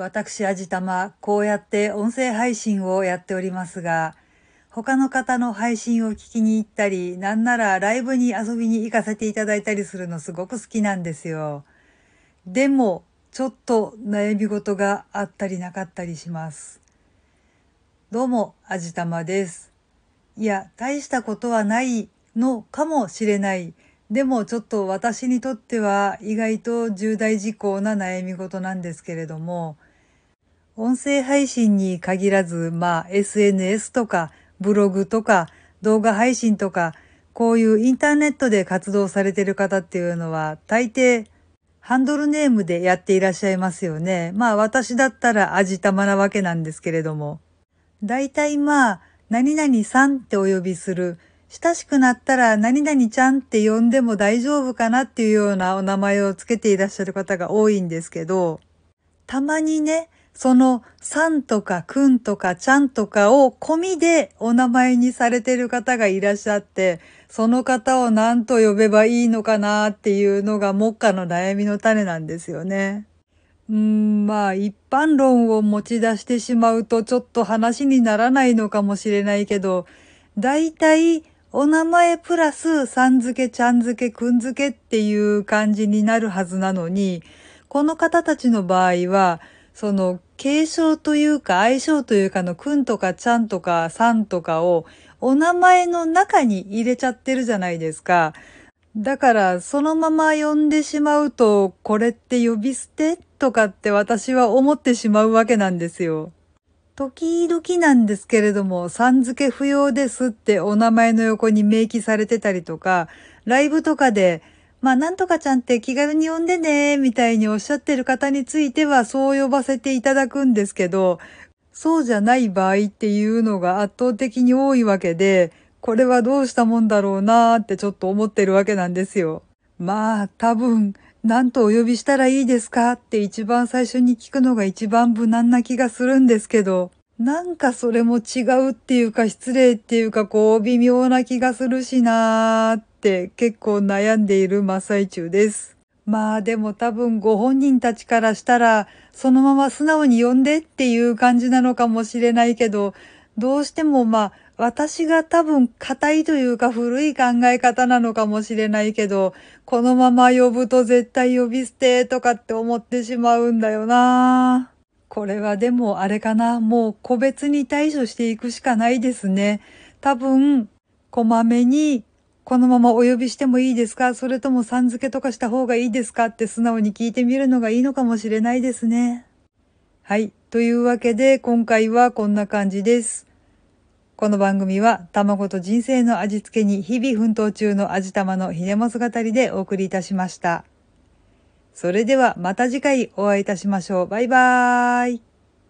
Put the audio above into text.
私、あじたま、こうやって音声配信をやっておりますが、他の方の配信を聞きに行ったり、なんならライブに遊びに行かせていただいたりするのすごく好きなんですよ。でも、ちょっと悩み事があったりなかったりします。どうも、あじたまです。いや、大したことはないのかもしれない。でもちょっと私にとっては意外と重大事項な悩み事なんですけれども、音声配信に限らず、まあ SNS とかブログとか動画配信とか、こういうインターネットで活動されている方っていうのは大抵ハンドルネームでやっていらっしゃいますよね。まあ私だったら味玉なわけなんですけれども。大体まあ何々さんってお呼びする親しくなったら何々ちゃんって呼んでも大丈夫かなっていうようなお名前をつけていらっしゃる方が多いんですけど、たまにね、そのさんとかくんとかちゃんとかを込みでお名前にされてる方がいらっしゃって、その方を何と呼べばいいのかなっていうのが目下の悩みの種なんですよね。うーん、まあ一般論を持ち出してしまうとちょっと話にならないのかもしれないけど、大体お名前プラスさん付け、ちゃん付け、くん付けっていう感じになるはずなのに、この方たちの場合は、その継承というか相性というかのくんとかちゃんとかさんとかをお名前の中に入れちゃってるじゃないですか。だからそのまま呼んでしまうとこれって呼び捨てとかって私は思ってしまうわけなんですよ。時々なんですけれども、さん付け不要ですってお名前の横に明記されてたりとか、ライブとかで、まあなんとかちゃんって気軽に呼んでね、みたいにおっしゃってる方についてはそう呼ばせていただくんですけど、そうじゃない場合っていうのが圧倒的に多いわけで、これはどうしたもんだろうなーってちょっと思ってるわけなんですよ。まあ多分、何とお呼びしたらいいですかって一番最初に聞くのが一番無難な気がするんですけど、なんかそれも違うっていうか失礼っていうかこう微妙な気がするしなーっって結構悩んでいる真っ最中です。まあでも多分ご本人たちからしたらそのまま素直に呼んでっていう感じなのかもしれないけど、どうしてもまあ私が多分硬いというか古い考え方なのかもしれないけど、このまま呼ぶと絶対呼び捨てとかって思ってしまうんだよなこれはでもあれかな、もう個別に対処していくしかないですね。多分、こまめにこのままお呼びしてもいいですか？それともさん付けとかした方がいいですか？って素直に聞いてみるのがいいのかもしれないですね。はい。というわけで今回はこんな感じです。この番組は卵と人生の味付けに日々奮闘中の味玉のひねもす語りでお送りいたしました。それではまた次回お会いいたしましょう。バイバーイ。